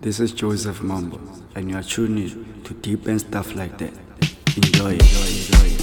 This is Joseph Mambo, and you are tuning to Deep and Stuff Like That. Enjoy enjoy enjoy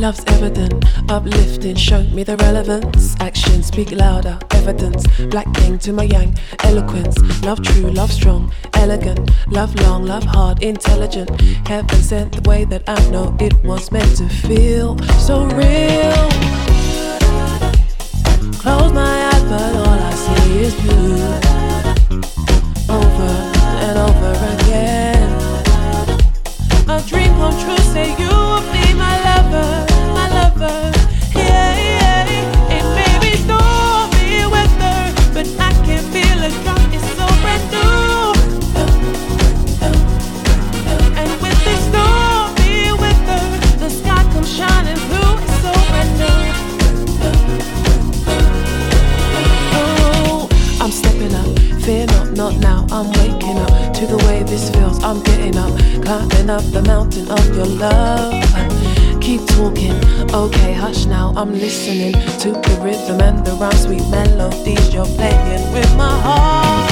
Love's evident, uplifting, show me the relevance. Actions speak louder, evidence. Black king to my yang, eloquence. Love true, love strong, elegant. Love long, love hard, intelligent. Heaven sent the way that I know it was meant to feel so real. Close my eyes, but all I see is blue. Over and over again. A dream come true, say you will be my lover. This feels. I'm getting up, climbing up the mountain of your love. Keep talking, okay, hush now. I'm listening to the rhythm and the rhyme, sweet melodies you're playing with my heart.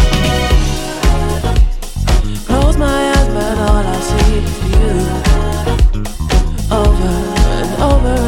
Close my eyes, but all I see is you. Over and over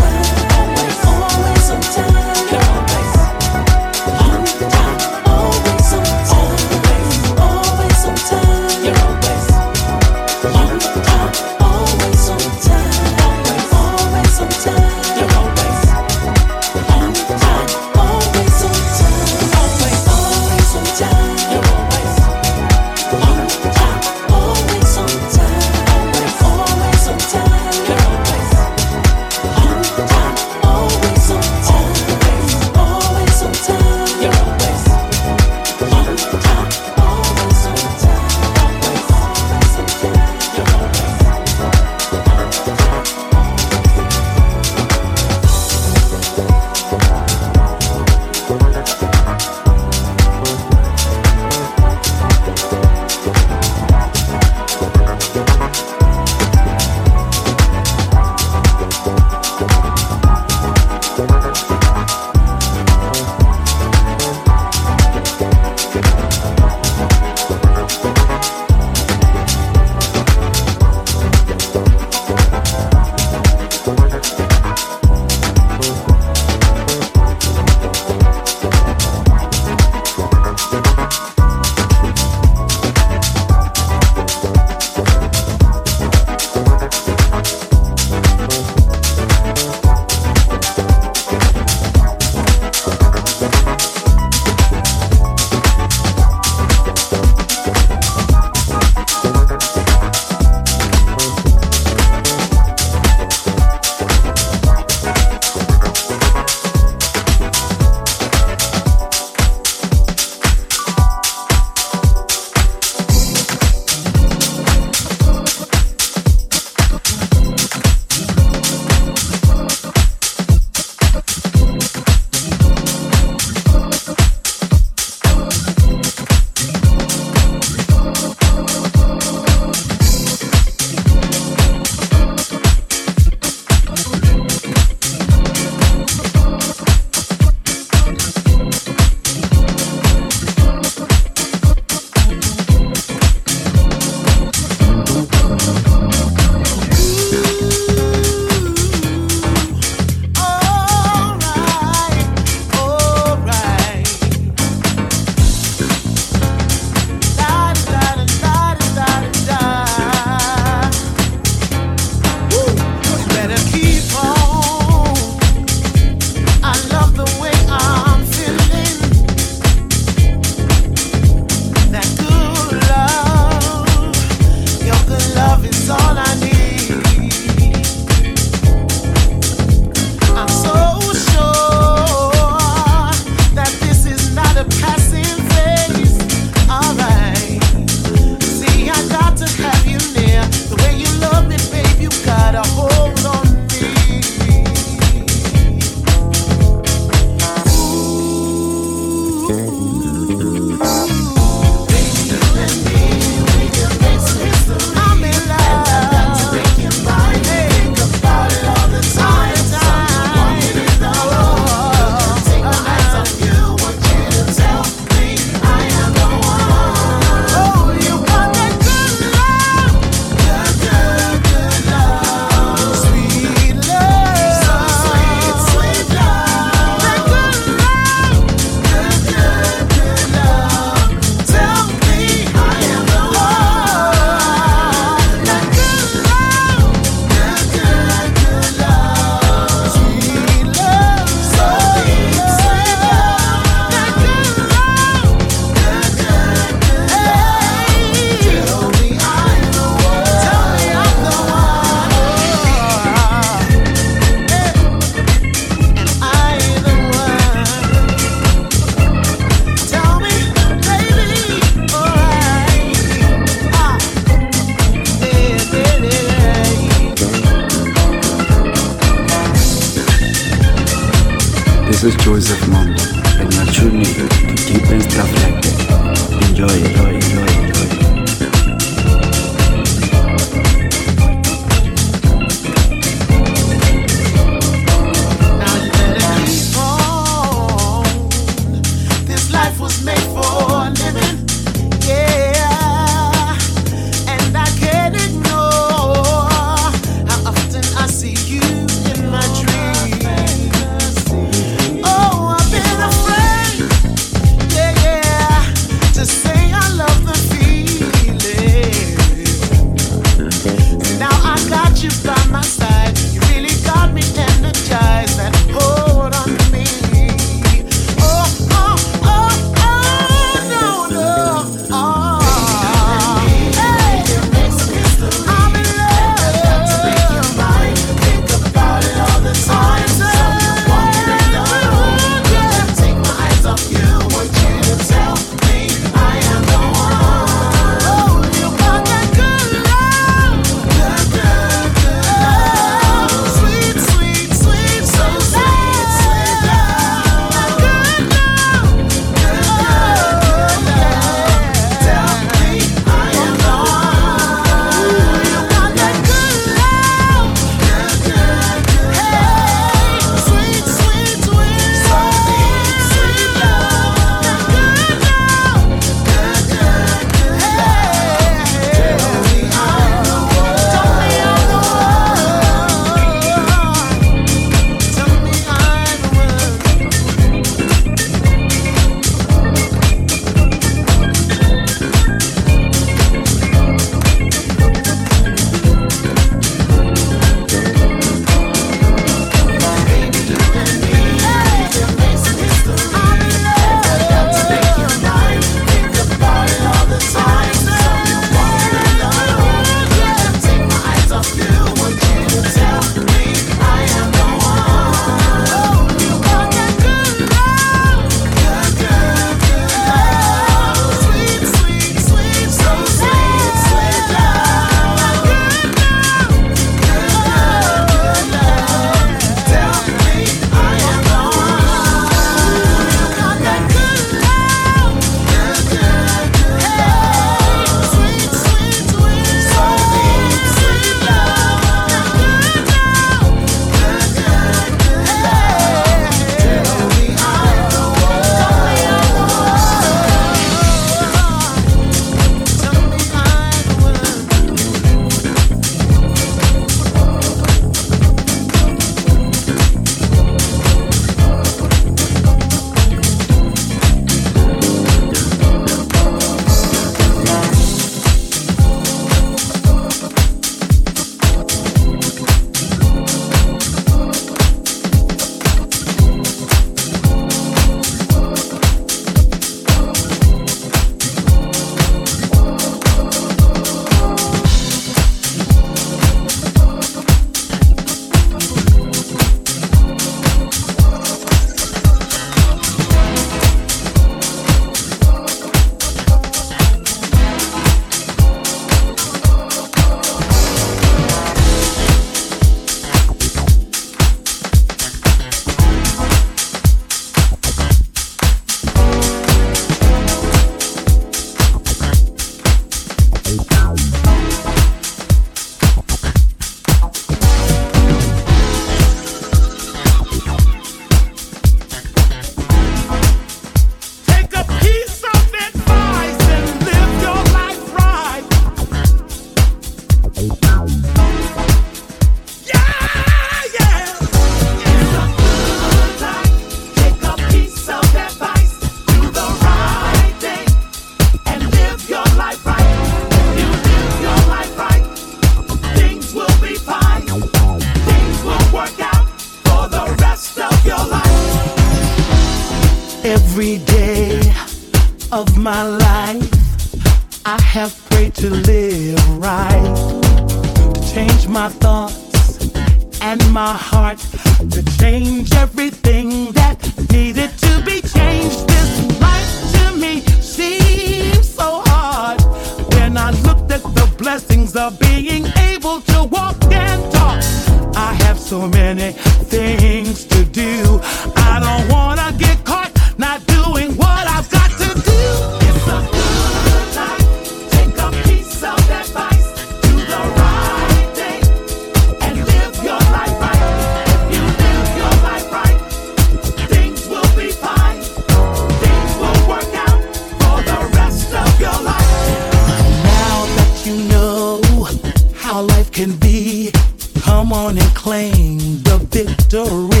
a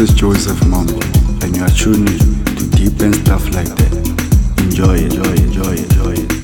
is Joseph Mambo, and you are tuning to deep and stuff like that. Enjoy enjoy enjoy enjoy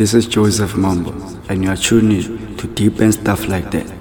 This is Joseph Mambo, and you are tuning to deep and stuff like that.